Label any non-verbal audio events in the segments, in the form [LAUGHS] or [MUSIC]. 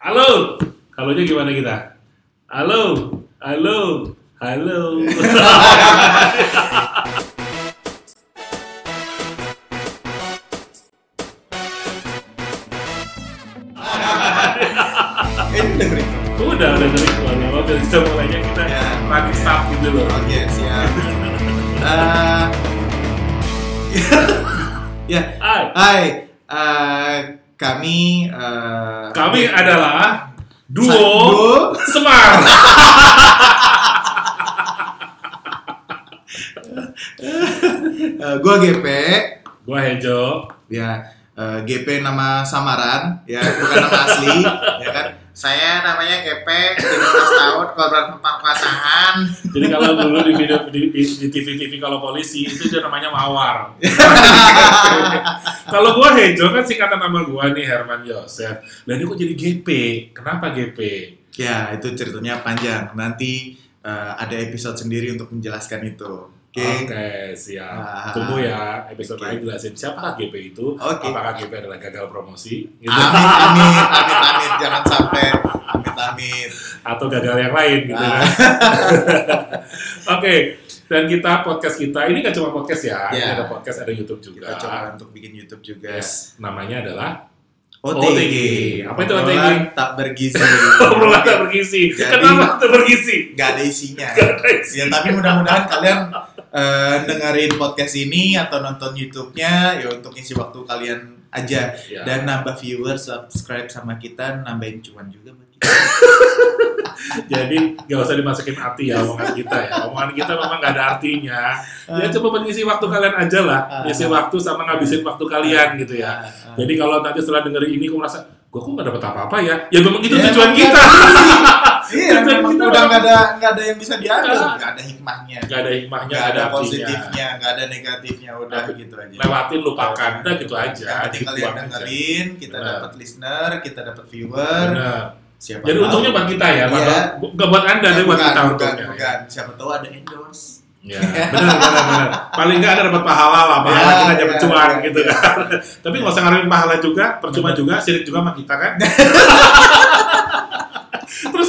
Halo, halonya gimana kita? Halo, halo, halo. Eh, dengerin. Udah, udah dari keluar apa dari kita mulainya kita Ya. running start gitu loh. Oke, siap. [LAUGHS] Eh, [LAUGHS] ya, Hai, hai. Eh, kami eh, kami adalah duo Duo. Semar. [LAUGHS] gua GP. Gua Hejo. Ya, eh, GP nama samaran, ya bukan nama asli, ya kan? Saya namanya GP, 15 tahun, korban pemerkosaan. Jadi kalau dulu di video di, di, di TV-TV kalau polisi itu dia namanya mawar. [LAUGHS] kalau gua Hejo kan singkatan nama gua nih Herman Yosef. Dan ini kok jadi GP? Kenapa GP? Ya, itu ceritanya panjang. Nanti eh, ada episode sendiri untuk menjelaskan itu. Oke. Oke, siap. Ah. Tunggu ya episode Oke. lain jelasin siapakah GP itu. Oke. Apakah GP adalah gagal promosi? Gitu. Amin, amin, amin, amin, jangan sampai amit, amit. Atau gagal yang lain gitu Ah. kan. [LAUGHS] Oke. Dan kita podcast kita ini nggak cuma podcast ya, ini Ya. ada podcast ada YouTube juga. Kita coba untuk bikin YouTube juga. Yes. Namanya adalah OTG. OTG. Apa itu OTG? Tak bergizi. [LAUGHS] obrolan tak bergizi. Jadi- Kenapa tak bergizi? Gak ada isinya. Gak ada isinya. Ya, tapi mudah-mudahan kalian eh, dengerin podcast ini atau nonton YouTube-nya ya untuk isi waktu kalian aja Ya. dan nambah viewer, subscribe sama kita, nambahin cuan juga buat kita. [LAUGHS] Jadi nggak usah dimasukin hati ya omongan kita ya. Omongan kita memang nggak ada artinya. Ya coba mengisi waktu kalian aja lah. Ah. Ngisi waktu sama ngabisin waktu kalian gitu ya. Ah, ah. Jadi kalau nanti setelah dengerin ini, kamu merasa, gue kok nggak dapet apa-apa ya? Ya memang itu Ya, tujuan kita. [LAUGHS] Iya, memang kita udah nggak ada nggak ada yang bisa diambil, Nggak. nggak ada hikmahnya, Gak ada hikmahnya, nggak nggak ada artinya. positifnya, nggak ada negatifnya, udah Nah, gitu aja. Lewatin, lupakan, udah gitu aja. Yang penting kalian Dibuang aja. dengerin, kita dapat listener, kita dapat viewer. Siapa Jadi tahu- untungnya buat kita ya, Iya. Nggak buat anda, tapi buat bukan, kita untungnya. ya. bukan. Siapa tahu ada endorse. Ya, benar, benar, benar. Paling nggak ada dapat pahala lah, pahala Ya, kita dapat ya, cuan ya, gitu ya. kan. [LAUGHS] Tapi nggak usah ngarepin pahala juga, percuma juga, sirik juga sama kita kan. [LAUGHS]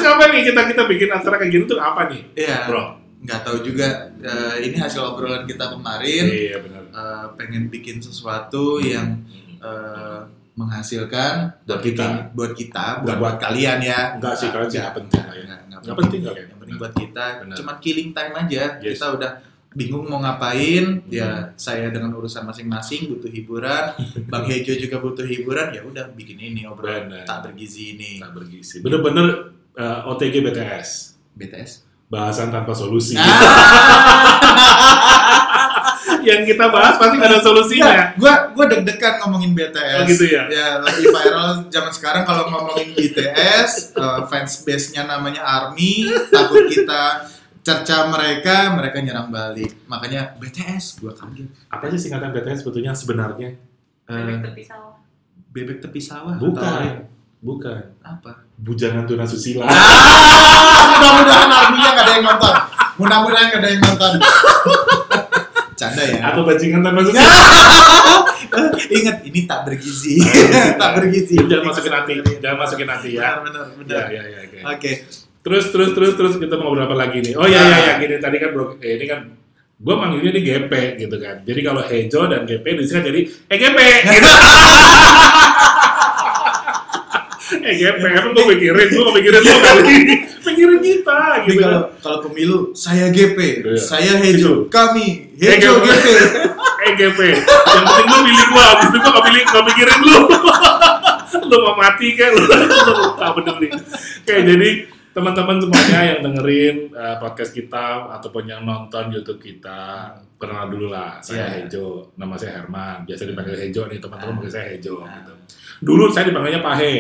Terus kapan nih kita kita bikin acara kayak gini tuh apa nih, Iya. bro? Nggak tahu juga. eh, ini hasil obrolan kita kemarin. Iya benar. eh, pengen bikin sesuatu yang eh, menghasilkan Buat kita. buat kita, bukan Nggak buat kalian ya. Enggak sih, kalian sih nggak penting ya. Nggak- nggak Nggak penting kalian. Yang penting buat kita, Benar. cuman killing time aja. Yes. Kita udah bingung mau ngapain, Hmm. ya saya dengan urusan masing-masing butuh hiburan, [LAUGHS] Bang Hejo juga butuh hiburan, ya udah bikin ini obrolan Benar. tak bergizi ini. Tak bergizi. Bener-bener eh, OTG BTS. BTS. Bahasan tanpa solusi. Ah! [LAUGHS] Yang kita bahas pasti nggak ada solusinya. Gua gua deg-degan ngomongin BTS. Oh, gitu ya? Ya, lagi viral zaman sekarang kalau ngomongin BTS, eh, fans base-nya namanya ARMY, takut kita cerca mereka, mereka nyerang balik. Makanya BTS gua kaget. Apa sih singkatan BTS sebetulnya sebenarnya? Eh, Bebek tepi sawah. bebek tepi sawah. Bukan. Bukan. Apa? Bujangan tuna susila. Ah, mudah-mudahan ARMY-nya nggak ada yang nonton. Mudah-mudahan nggak ada yang nonton. Canda ya. Atau bajingan tanpa susila. [LAUGHS] Ingat ini tak bergizi. Ah, [LAUGHS] tak bergizi. Jangan masukin hati. Jangan masukin hati ya. Benar, benar, Ya, benar. ya, ya, oke. Oke. Terus, terus, terus, terus kita mau ngobrol apa lagi nih? Oh ya, ya, ya, gini tadi kan bro, eh, ini kan gue manggilnya di GP gitu kan. Jadi kalau Hejo dan GP disingkat jadi eh GP gitu. [LAUGHS] eh GP, emang gue pikirin, gue gak pikirin lo kali. pikirin kita gitu kalau kalau pemilu saya GP, Iya. saya Hejo, kami Eh, Hejo GP. GP. [LAUGHS] Eh GP, yang penting lu pilih gue, abis itu gue gak pilih, gak pikirin lu. [LAUGHS] lu mau mati kan, lu [LAUGHS] gak peduli. Oke, jadi teman-teman semuanya yang dengerin uh, podcast kita ataupun yang nonton YouTube kita, kenal dulu lah. Saya Iya. Hejo, nama saya Herman. Biasa dipanggil Hejo nih, teman-teman Ah. panggil saya Hejo. Gitu. Dulu saya dipanggilnya Pahe,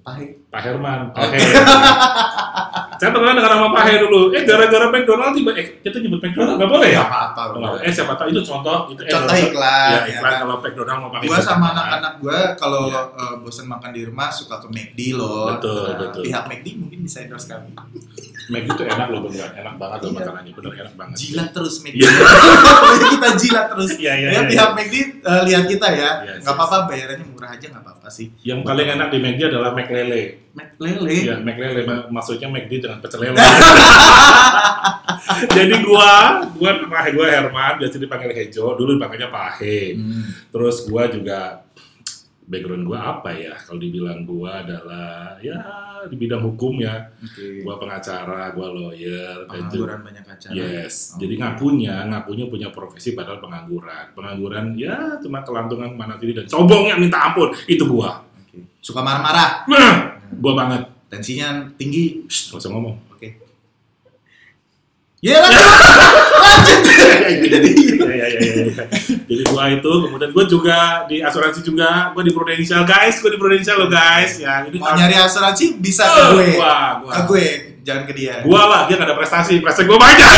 Pahe. Pak Herman. Pahe. [LAUGHS] saya terkenal dengan nama Pahe dulu. Eh gara-gara McDonald tiba, eh kita nyebut McDonald nggak boleh ya? Apa-apa. Oh, eh siapa tahu itu contoh itu eh, Contoh iklan, ya, ya iklan kan? kalau McDonald mau pakai Gua sama anak-anak gua kalau Iya. eh, bosan makan di rumah suka ke McD loh. Betul, Nah, betul. Pihak McD mungkin bisa endorse kami. McD itu enak loh beneran, enak banget loh Iya. makanannya, bener enak banget. jilat terus McD. Iya. [LAUGHS] kita jilat terus. Iya, iya, ya iya. pihak McD eh, lihat kita ya. Iya, Nggak apa-apa bayarannya murah aja nggak apa-apa sih. Yang paling enak di McD adalah McLele. McLele. Iya, McLele ma- maksudnya McD dengan pecel lele. [LAUGHS] [LAUGHS] Jadi gua, gua nama gua Herman, biasa dipanggil Hejo, dulu dipanggilnya Pahe. Hmm. Terus gua juga background gua apa ya? Kalau dibilang gua adalah ya di bidang hukum ya. Oke. Gua pengacara, gua lawyer, Pengangguran banyak acara. Yes, Oh. jadi ngakunya, ngakunya punya profesi padahal pengangguran. Pengangguran ya cuma kelantungan mana sini dan sombongnya minta ampun. Itu gua. Oke. Suka marah-marah. Nah, gua banget. Tensinya tinggi. Shh, gak usah ngomong. Oke. Ya lanjut. [LAUGHS] lanjut. jadi, ya, ya, ya, ya, ya. jadi gua itu, kemudian gua juga di asuransi juga, gua di Prudential guys, gua di Prudential lo guys, ya ini Mau nyari asuransi bisa ke Eh, gue. gua, gua, Ke gue, jangan ke dia. gua lah, dia gak ada prestasi, prestasi gua banyak.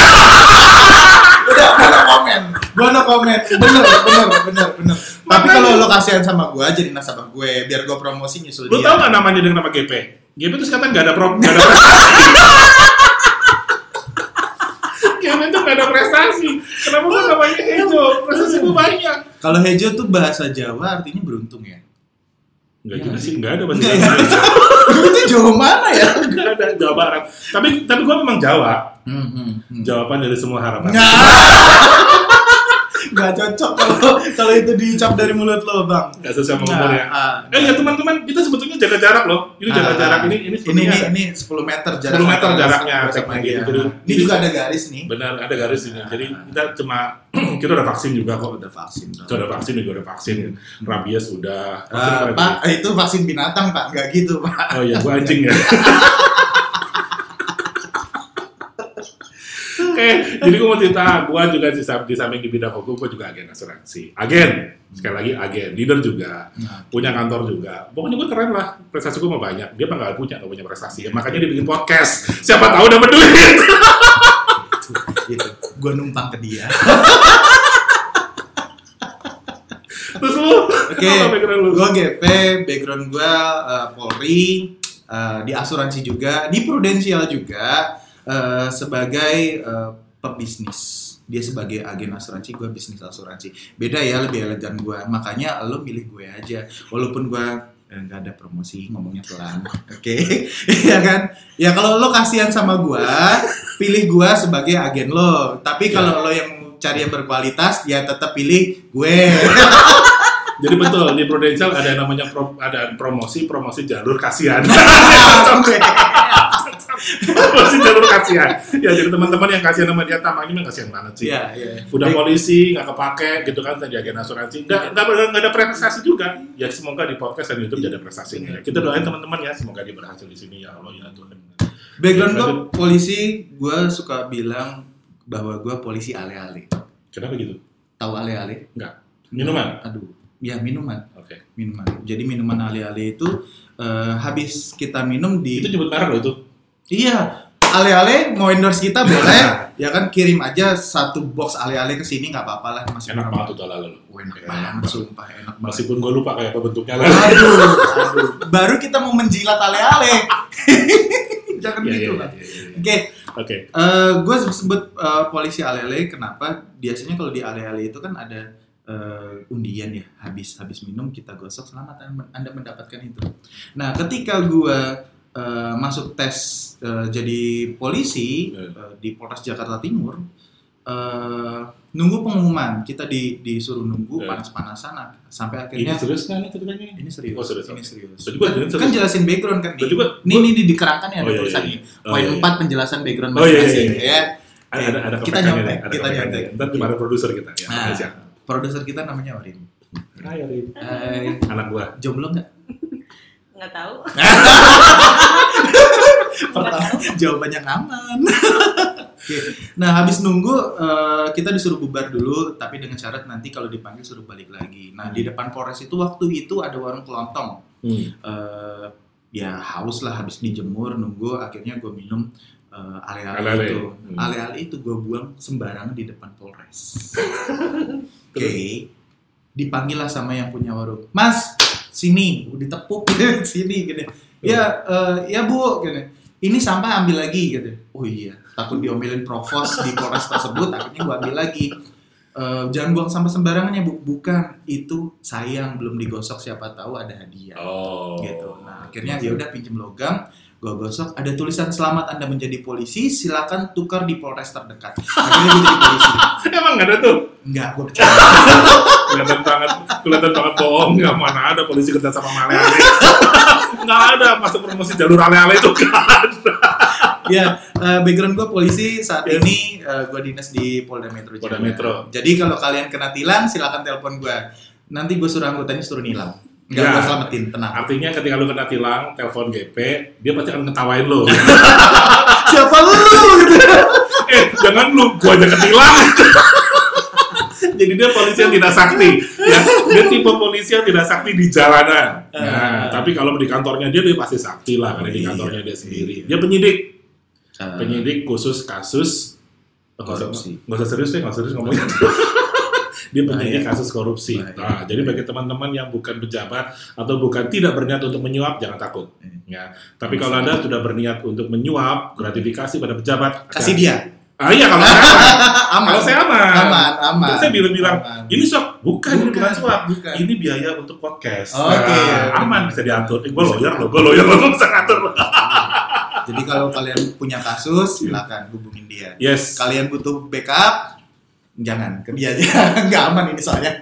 Udah, gua no komen. Gua no komen. Bener, bener, bener, bener. Tapi kalau lo kasihan sama gue, jadi nasabah gue. Biar gue promosi nyusul Lu dia. tau gak namanya dengan nama GP? GP itu sekarang gak ada pro, gak ada [LAUGHS] prestasi. GP itu gak ada prestasi. Kenapa gua namanya Hejo? Prestasi gua banyak. Kalau Hejo tuh bahasa Jawa artinya beruntung ya. Enggak juga sih, enggak ada bahasa Jawa. ya? itu Jawa mana ya? [LAUGHS] Enggak ada Jawa Barat. Tapi tapi gua memang Jawa. Hmm, hmm, hmm. Jawaban dari semua harapan. Nggak. [LAUGHS] Nggak cocok kalau kalau itu diucap dari mulut lo, Bang. Enggak sesuai sama umur ya. ah. Eh ya teman-teman, kita sebetulnya jaga jarak loh. Ini jaga Ah, jarak ini ini ini sebenarnya ini, ini 10 meter jarak 10 meter jaraknya, sama dia. gitu. Jadi- Ini juga ada garis nih. benar ada garis ini. Jadi Ah. kita cuma [CLEARS THROAT] kita udah vaksin juga kok. udah vaksin. Kita udah vaksin juga udah vaksin. Rabies udah. Pak, itu vaksin binatang, Pak. Nggak gitu, Pak. Oh iya, gua anjing ya. [LAUGHS] Oke, jadi gua mau cerita, gua juga di, sam- di samping di bidang hukum, gua juga agen asuransi. Agen, sekali lagi agen, leader juga, Nah, punya kantor juga. Pokoknya gua keren lah, prestasi gua mah banyak. Dia nggak punya, nggak punya prestasi. Makanya dia bikin podcast. Siapa tahu dapat duit. gitu. Gue numpang ke dia. Terus lu, Oke, apa background lu? gue GP, background gue Polri, eh, di asuransi juga, di Prudential juga, eh, sebagai eh, pebisnis. Dia sebagai agen asuransi, gue bisnis asuransi. Beda ya, lebih elegan gue. Makanya lo milih gue aja. Walaupun gue eh, nggak ada promosi, ngomongnya pelan. [LAUGHS] Oke, ya kan? Ya kalau lo kasihan sama gue, pilih gue sebagai agen lo. Tapi kalau lo yang cari yang berkualitas, ya tetap pilih gue. [LAUGHS] Jadi betul di Prudential ada namanya pro- ada promosi promosi jalur kasihan. [LAUGHS] promosi jalur kasihan. Ya jadi teman-teman yang kasihan sama dia tampaknya memang kasihan banget sih. Iya, iya. Udah polisi nggak kepake gitu kan tadi agen asuransi nggak nggak nggak- nggak ada prestasi juga. Ya semoga di podcast dan YouTube jadi prestasinya. Kita doain teman-teman ya semoga dia berhasil di sini ya Allah ya Tuhan. Background gue polisi, gue suka bilang bahwa gue polisi ale-ale. Kenapa gitu? Tahu ale-ale? Enggak. Minuman. Aduh, ya minuman, Oke. minuman. Jadi minuman ale-ale itu eh, habis kita minum di Itu nyebut merek loh itu. Iya, ale-ale mau endorse kita boleh. ya kan kirim aja satu box ale-ale ke sini nggak apa-apa lah masih Enak banget tuh lalu. Oh, enak banget, sumpah enak banget. Meskipun gue lupa kayak apa bentuknya lah. Aduh, aduh. Baru kita mau menjilat ale-ale. [LAUGHS] Jangan Iya, gitu iya, lah. iya, iya. Oke, Oke. gue sebut eh, polisi alele kenapa biasanya kalau di ale-ale itu kan ada eh, undian ya habis habis minum kita gosok selamat Anda- anda mendapatkan itu nah ketika gue eh, masuk tes eh, jadi polisi Hmm. eh, di Polres Jakarta Timur eh, nunggu pengumuman kita di disuruh nunggu Hmm. panas-panasan sampai Ini akhirnya serius nggak nih ceritanya? ini serius Oh, serius. ini serius Tadi gua dengerin serius. kan jelasin background kan nih gua- ini ini di dikerangkan ya Oh, ada iya, tulisan iya. ini Oh, poin iya, iya. 4 penjelasan background Oh, iya, iya, masing-masing iya. ya Ada ada ada Kita nyontek, kita nyontek. Ntar gimana produser kita ya. Nah, Aja. produser kita namanya Orin. Hai Arin. Hai, Anak gua. jomblo nggak? Nggak tahu [LAUGHS] Pertama, jawabannya aman. Oke. Nah, habis nunggu eh, kita disuruh bubar dulu, tapi dengan syarat nanti kalau dipanggil suruh balik lagi. Nah, di depan Polres itu waktu itu ada warung kelontong. Hmm. Eh, ya haus lah habis dijemur nunggu akhirnya gue minum eh, ale-ale itu. Hmm. Ale-ale itu gue buang sembarangan di depan Polres. [LAUGHS] Oke. Dipanggil lah sama yang punya warung. Mas, sini, ditepuk [LAUGHS] sini gini. Ya, eh, ya Bu, gini. ini sampah ambil lagi gitu. Oh iya, takut diomelin provos di polres tersebut, akhirnya gue ambil lagi. Eh, jangan buang sampah sembarangan ya bu, bukan itu sayang belum digosok siapa tahu ada hadiah Oh. gitu. Nah akhirnya dia udah pinjem logam, gue gosok, ada tulisan selamat anda menjadi polisi, silakan tukar di polres terdekat. Akhirnya gue jadi polisi. [LAUGHS] Emang nggak ada tuh? Enggak, gue percaya. [LAUGHS] kelihatan banget kelihatan banget bohong nggak mana ada polisi kerja sama ale-ale [LAUGHS] nggak ada masuk promosi jalur ale-ale itu kan ya, eh, background gue polisi saat ini gue dinas di Polda Metro Polda. Metro. Jadi kalau kalian kena tilang, silakan telepon gue. Nanti gue suruh anggotanya suruh nilang. Enggak Ya. gue selamatin, tenang. artinya ketika lu kena tilang telepon GP dia pasti akan ketawain lu [LAUGHS] Siapa lu? gitu. [LAUGHS] eh jangan lu gua aja ketilang [LAUGHS] jadi dia polisi yang tidak sakti ya dia tipe polisi yang tidak sakti di jalanan nah Ah. tapi kalau di kantornya dia dia pasti sakti lah karena di Iya. kantornya dia sendiri dia penyidik Eh, penyidik khusus kasus Korupsi. nggak usah serius deh usah serius ngomongnya dia penyidik Bahaya. kasus korupsi Bahaya. nah jadi bagi teman-teman yang bukan pejabat atau bukan tidak berniat untuk menyuap jangan takut Hmm. ya tapi kalau anda sudah berniat untuk menyuap gratifikasi pada pejabat kasih hati-hati. dia. ah iya kalau saya aman [LAUGHS] aman. kalau saya aman aman, aman. Terus saya bilang-bilang ini suap bukan, ini bukan suap Bukan. ini biaya untuk podcast Oke. Nah, aman bisa diatur eh, gue lawyer loh gue lawyer loh gue bisa ngatur Jadi kalau kalian punya kasus, silakan hubungin dia. yes Kalian butuh backup, jangan ke dia aja. [LAUGHS] Nggak aman ini soalnya.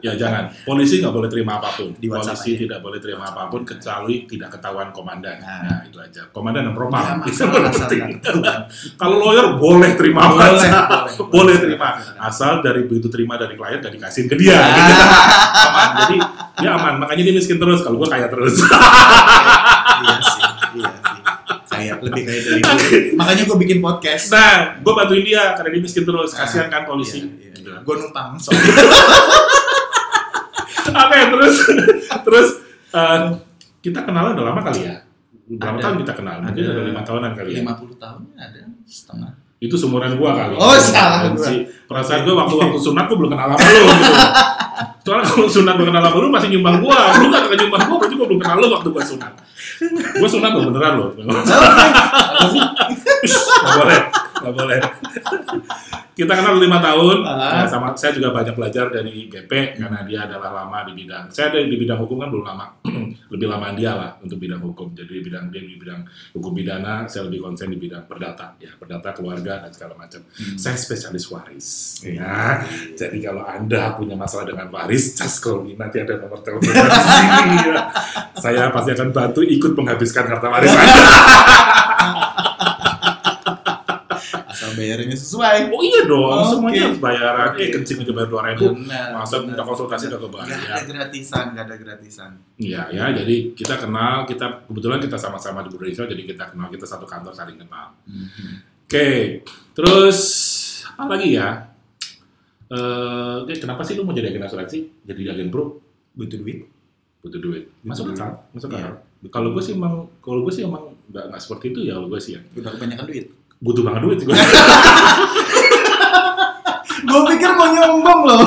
Ya jangan. Polisi nggak boleh terima apa pun. Di WhatsApp Polisi aja. tidak boleh terima apa pun kecuali tidak ketahuan komandan. Nah. Nah, itu aja. Komandan dan Ya, propam. Itu masalah asal penting. Kalau lawyer boleh terima Boleh, boleh, [LAUGHS] boleh, boleh. terima. Asal dari begitu terima dari klien gak dikasihin ke dia. Gitu. [LAUGHS] aman. Jadi dia aman. Makanya dia miskin terus. Kalau gue kaya terus. iya sih, iya sih. Kayak [LAUGHS] lebih kayak dari gue. Makanya gue bikin podcast. nah, gue bantuin dia karena dia miskin terus. Kasihan kan polisi. Iya, Gitu. Gue numpang. soalnya. [LAUGHS] Oke, terus [LAUGHS] terus eh, kita kenal udah lama kali ya. Berapa tahun kita kenal? Mungkin Ada. lima tahunan kali ya. 50 tahun ada setengah. itu seumuran gua kali. Oh, salah gua. Si, perasaan gua waktu-waktu sunat gua belum kenal sama lu gitu. Soalnya kalau sunat gua kenal sama lu masih nyumbang gua. Lu gak nyumbang gua berarti gua belum kenal lu waktu gua sunat. Gua sunat loh beneran loh. Gak boleh, gak boleh. Kita kenal lima tahun, Ah. Nah, sama saya juga banyak belajar dari GP karena dia adalah lama di bidang. Saya ada di bidang hukum kan belum lama, [CLEARS THROAT] lebih lama dia lah untuk bidang hukum. Jadi di bidang dia di bidang hukum pidana, saya lebih konsen di bidang perdata, ya perdata keluarga dan segala macam. Saya spesialis waris. Ya, jadi kalau anda punya masalah dengan waris, just call me. Nanti ada nomor telepon di sini. Ya. Saya pasti akan bantu ikut menghabiskan harta waris [LAUGHS] anda. Bayarnya sesuai. Oh iya dong, Oke. semuanya harus bayaran. Oke. Eh, kencing aja bayar dua ribu. Masa minta konsultasi udah kebayar. ada gratisan, nggak ada gratisan. Iya ya, jadi kita kenal, kita kebetulan kita sama-sama di Indonesia, jadi kita kenal, kita satu kantor saling kenal. Oke, terus apa lagi ya? Eh, oke, kenapa sih lu mau jadi agen asuransi? Jadi agen pro? Butuh duit? Butuh duit. Masuk akal, masuk Iya. akal. Kalau gue sih emang, kalau gue sih emang nggak nggak seperti itu ya, kalau gue sih ya. Udah kebanyakan duit. Butuh banget duit gue. Gue [LAUGHS] pikir mau nyombong loh.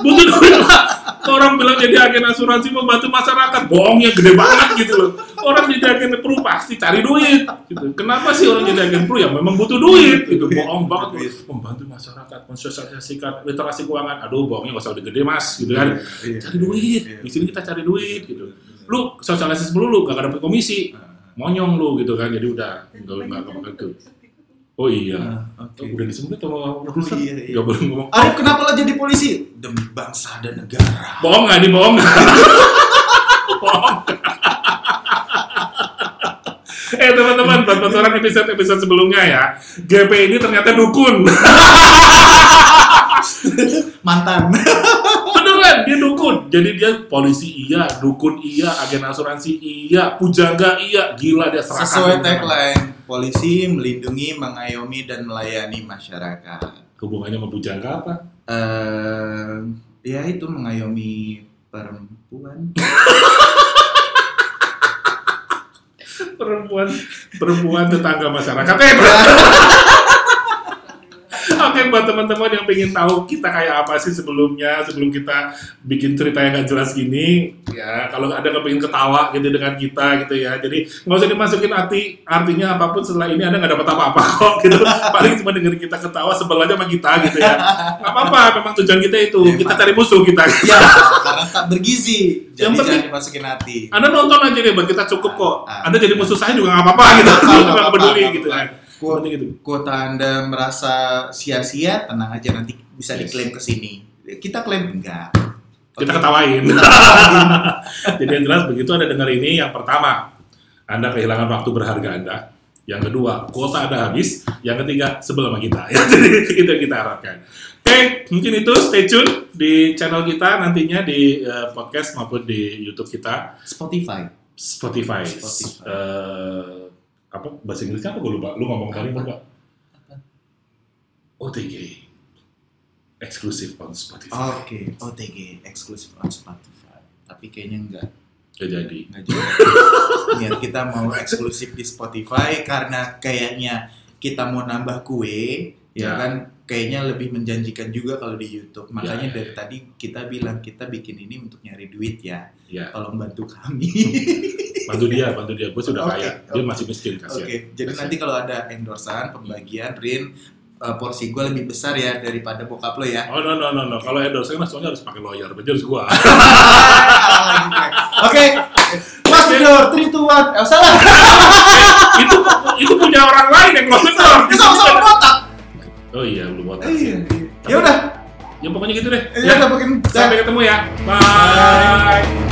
butuh duit lah. Orang bilang jadi agen asuransi membantu masyarakat, bohongnya gede banget gitu loh. Orang jadi agen pro pasti cari duit. Gitu. Kenapa sih orang jadi agen pro ya memang butuh duit? Itu Duit, bohong banget. loh. Membantu masyarakat, mensosialisasikan literasi keuangan. Aduh, bohongnya nggak usah udah gede mas, gitu kan. Iya. Cari duit. Iya. Di sini kita cari duit gitu. Lu sosialisasi dulu, gak dapet komisi. Monyong lu gitu kan. Jadi udah nggak nggak nggak gitu. Oh iya. Ah, Oke. Udah disebut sama Oh, iya, iya. Gak boleh ngomong. Arif kenapa lo jadi polisi? Demi bangsa dan negara. Bohong nggak? Ini bohong bohong. eh teman-teman, buat bocoran episode-episode sebelumnya ya, GP ini ternyata dukun. Mantan. Jadi dia polisi iya, dukun iya, agen asuransi iya, pujangga iya. Gila dia serahkan. Sesuai tagline, polisi melindungi, mengayomi dan melayani masyarakat. Hubungannya sama pujangga apa? Eh, ya itu mengayomi perempuan. Perempuan, perempuan tetangga masyarakat. Eh, [LAUGHS] Oke buat teman-teman yang pengen tahu kita kayak apa sih sebelumnya sebelum kita bikin cerita yang gak jelas gini ya kalau ada yang pengen ketawa gitu dengan kita gitu ya. Jadi nggak usah dimasukin arti artinya apa pun setelah ini anda nggak dapat apa-apa kok gitu. Paling cuma dengerin kita ketawa sebel aja sama kita gitu ya. Nggak apa-apa memang tujuan kita itu Ya, kita cari musuh kita. Ya, karena tak bergizi. Jadi Yang penting- dimasukin hati. anda nonton aja deh buat kita cukup kok. Ah. anda jadi musuh saya juga nggak apa-apa gitu. Nggak peduli gitu kan Kuota, Penting gitu kuota Anda merasa sia-sia, tenang aja nanti bisa Yes. diklaim ke sini. Kita klaim enggak. ketawain Kita [LAUGHS] ketawain. Jadi yang jelas begitu Anda dengar ini, yang pertama, Anda kehilangan waktu berharga Anda. Yang kedua, kuota Anda habis. Yang ketiga, sebel sama kita. Ya, [LAUGHS] Jadi itu yang kita harapkan. Oke, mungkin itu stay tune di channel kita nantinya di eh, podcast maupun di YouTube kita, Spotify. Spotify. Spotify. Eh, apa bahasa Inggrisnya apa gue lupa? Lu ngomong tadi Apa? lupa. OTG. Eksklusif on Spotify. Oke, OTG eksklusif on Spotify. Tapi kayaknya enggak. Gak jadi. Nggak juga. [LAUGHS] Niat kita mau eksklusif di Spotify karena kayaknya kita mau nambah kue, ya, Ya. kan? Kayaknya lebih menjanjikan juga kalau di YouTube. Makanya Ya, ya, dari tadi kita bilang kita bikin ini untuk nyari duit ya. Ya, Tolong bantu kami. [LAUGHS] bantu dia, bantu dia. Gue sudah Oke, kaya. Dia masih miskin Oke, kasihan. jadi nanti kalau ada endorsan, pembagian, Rin, uh, porsi gue lebih besar ya daripada bokap lo ya. Oh no no no no. Kalau endorse kan soalnya harus pakai lawyer, berarti harus gue. [LAUGHS] Oke, Mas Junior, 3, 2, 1, eh, salah. [LAUGHS] itu itu punya orang lain yang door. Ini sama-sama botak. Oh iya, belum botak. Iya, iya. Ya udah, Ya pokoknya gitu deh. ya udah bikin Sampai ketemu ya. Bye.